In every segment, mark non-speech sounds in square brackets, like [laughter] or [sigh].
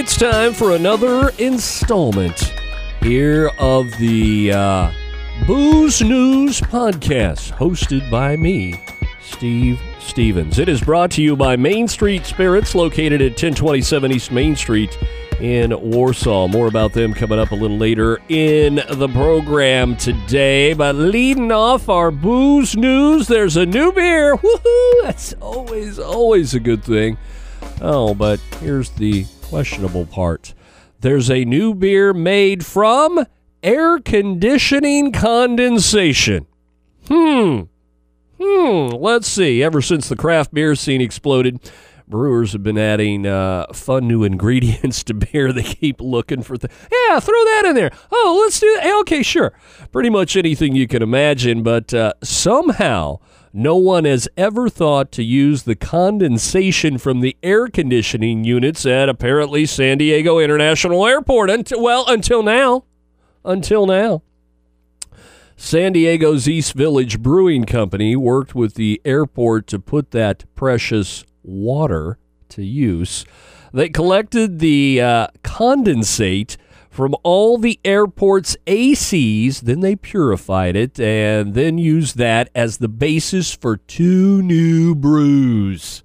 It's time for another installment here of the uh, Booze News Podcast, hosted by me, Steve Stevens. It is brought to you by Main Street Spirits, located at 1027 East Main Street in Warsaw. More about them coming up a little later in the program today. But leading off our booze news, there's a new beer. Woohoo! That's always, always a good thing. Oh, but here's the questionable part. There's a new beer made from air conditioning condensation. Hmm. Hmm. Let's see. Ever since the craft beer scene exploded, brewers have been adding uh, fun new [laughs] ingredients to beer. They keep looking for the yeah, throw that in there. Oh, let's do that. Okay, sure. Pretty much anything you can imagine, but uh, somehow no one has ever thought to use the condensation from the air conditioning units at apparently San Diego International Airport until well until now. Until now. San Diego's East Village Brewing Company worked with the airport to put that precious water to use. They collected the uh, condensate from all the airport's ACs, then they purified it and then used that as the basis for two new brews.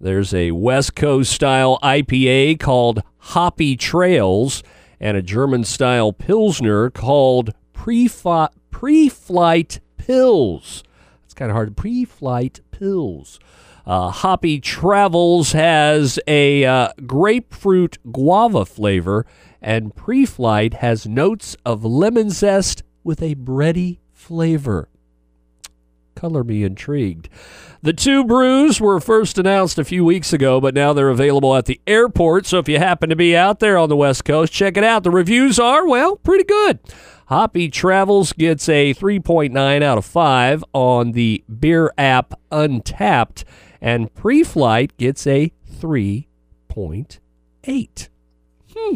There's a West Coast style IPA called Hoppy Trails and a German style Pilsner called Pre Flight Pills. It's kind of hard. Pre Flight Pills. Uh, Hoppy Travels has a uh, grapefruit guava flavor, and Pre Flight has notes of lemon zest with a bready flavor. Color me intrigued. The two brews were first announced a few weeks ago, but now they're available at the airport. So if you happen to be out there on the West Coast, check it out. The reviews are, well, pretty good. Hoppy Travels gets a 3.9 out of 5 on the beer app Untappd and pre flight gets a 3.8. Hmm.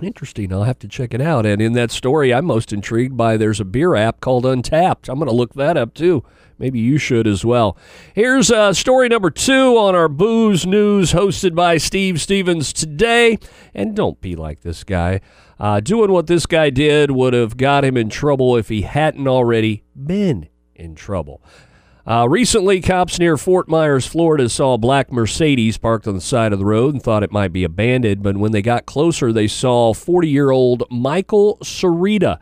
Interesting. I'll have to check it out. And in that story, I'm most intrigued by there's a beer app called Untappd. I'm going to look that up too. Maybe you should as well. Here's uh, story number two on our booze news, hosted by Steve Stevens today. And don't be like this guy. Uh, doing what this guy did would have got him in trouble if he hadn't already been in trouble. Uh, recently, cops near Fort Myers, Florida, saw a black Mercedes parked on the side of the road and thought it might be abandoned. But when they got closer, they saw 40 year old Michael Sarita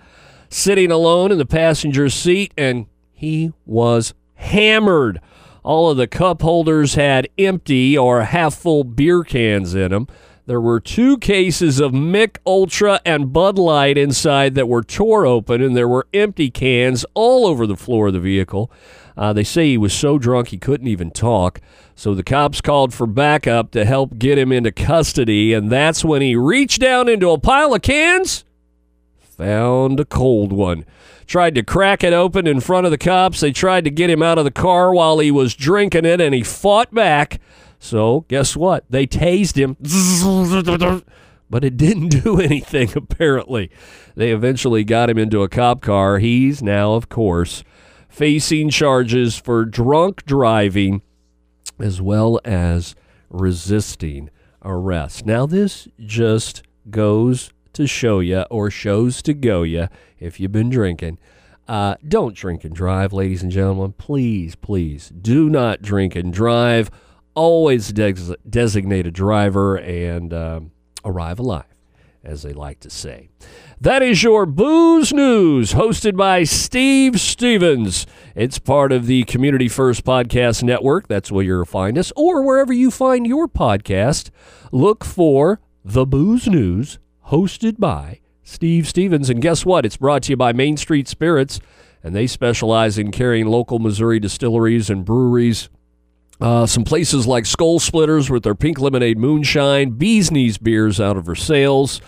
sitting alone in the passenger seat, and he was hammered. All of the cup holders had empty or half full beer cans in them. There were two cases of Mich Ultra and Bud Light inside that were tore open, and there were empty cans all over the floor of the vehicle. Uh, they say he was so drunk he couldn't even talk. So the cops called for backup to help get him into custody, and that's when he reached down into a pile of cans, found a cold one. Tried to crack it open in front of the cops. They tried to get him out of the car while he was drinking it, and he fought back. So, guess what? They tased him. [laughs] But it didn't do [laughs] anything, apparently. They eventually got him into a cop car. He's now, of course, facing charges for drunk driving as well as resisting arrest. Now, this just goes to show you, or shows to go you, if you've been drinking. Uh, don't drink and drive, ladies and gentlemen. Please, please do not drink and drive. Always des- designate a driver and um, arrive alive as they like to say. That is your Booze News, hosted by Steve Stevens. It's part of the Community First Podcast Network. That's where you'll find us, or wherever you find your podcast. Look for The Booze News, hosted by Steve Stevens. And guess what? It's brought to you by Main Street Spirits, and they specialize in carrying local Missouri distilleries and breweries uh, some places like Skull Splitters with their pink lemonade moonshine, Bees Knees beers out of Versailles,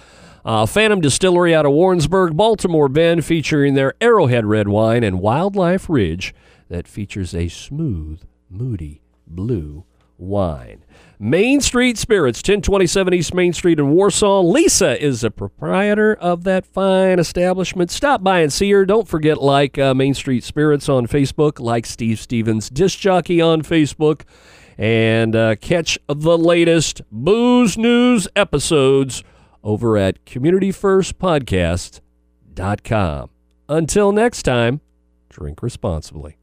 uh, Phantom Distillery out of Warrensburg, Baltimore Bend featuring their Arrowhead red wine, and Wildlife Ridge that features a smooth, moody blue wine. Main Street Spirits, 1027 East Main Street in Warsaw. Lisa is the proprietor of that fine establishment. Stop by and see her. Don't forget, like uh, Main Street Spirits on Facebook, like Steve Stevens Disc Jockey on Facebook, and uh, catch the latest booze news episodes over at communityfirstpodcast.com. Until next time, drink responsibly.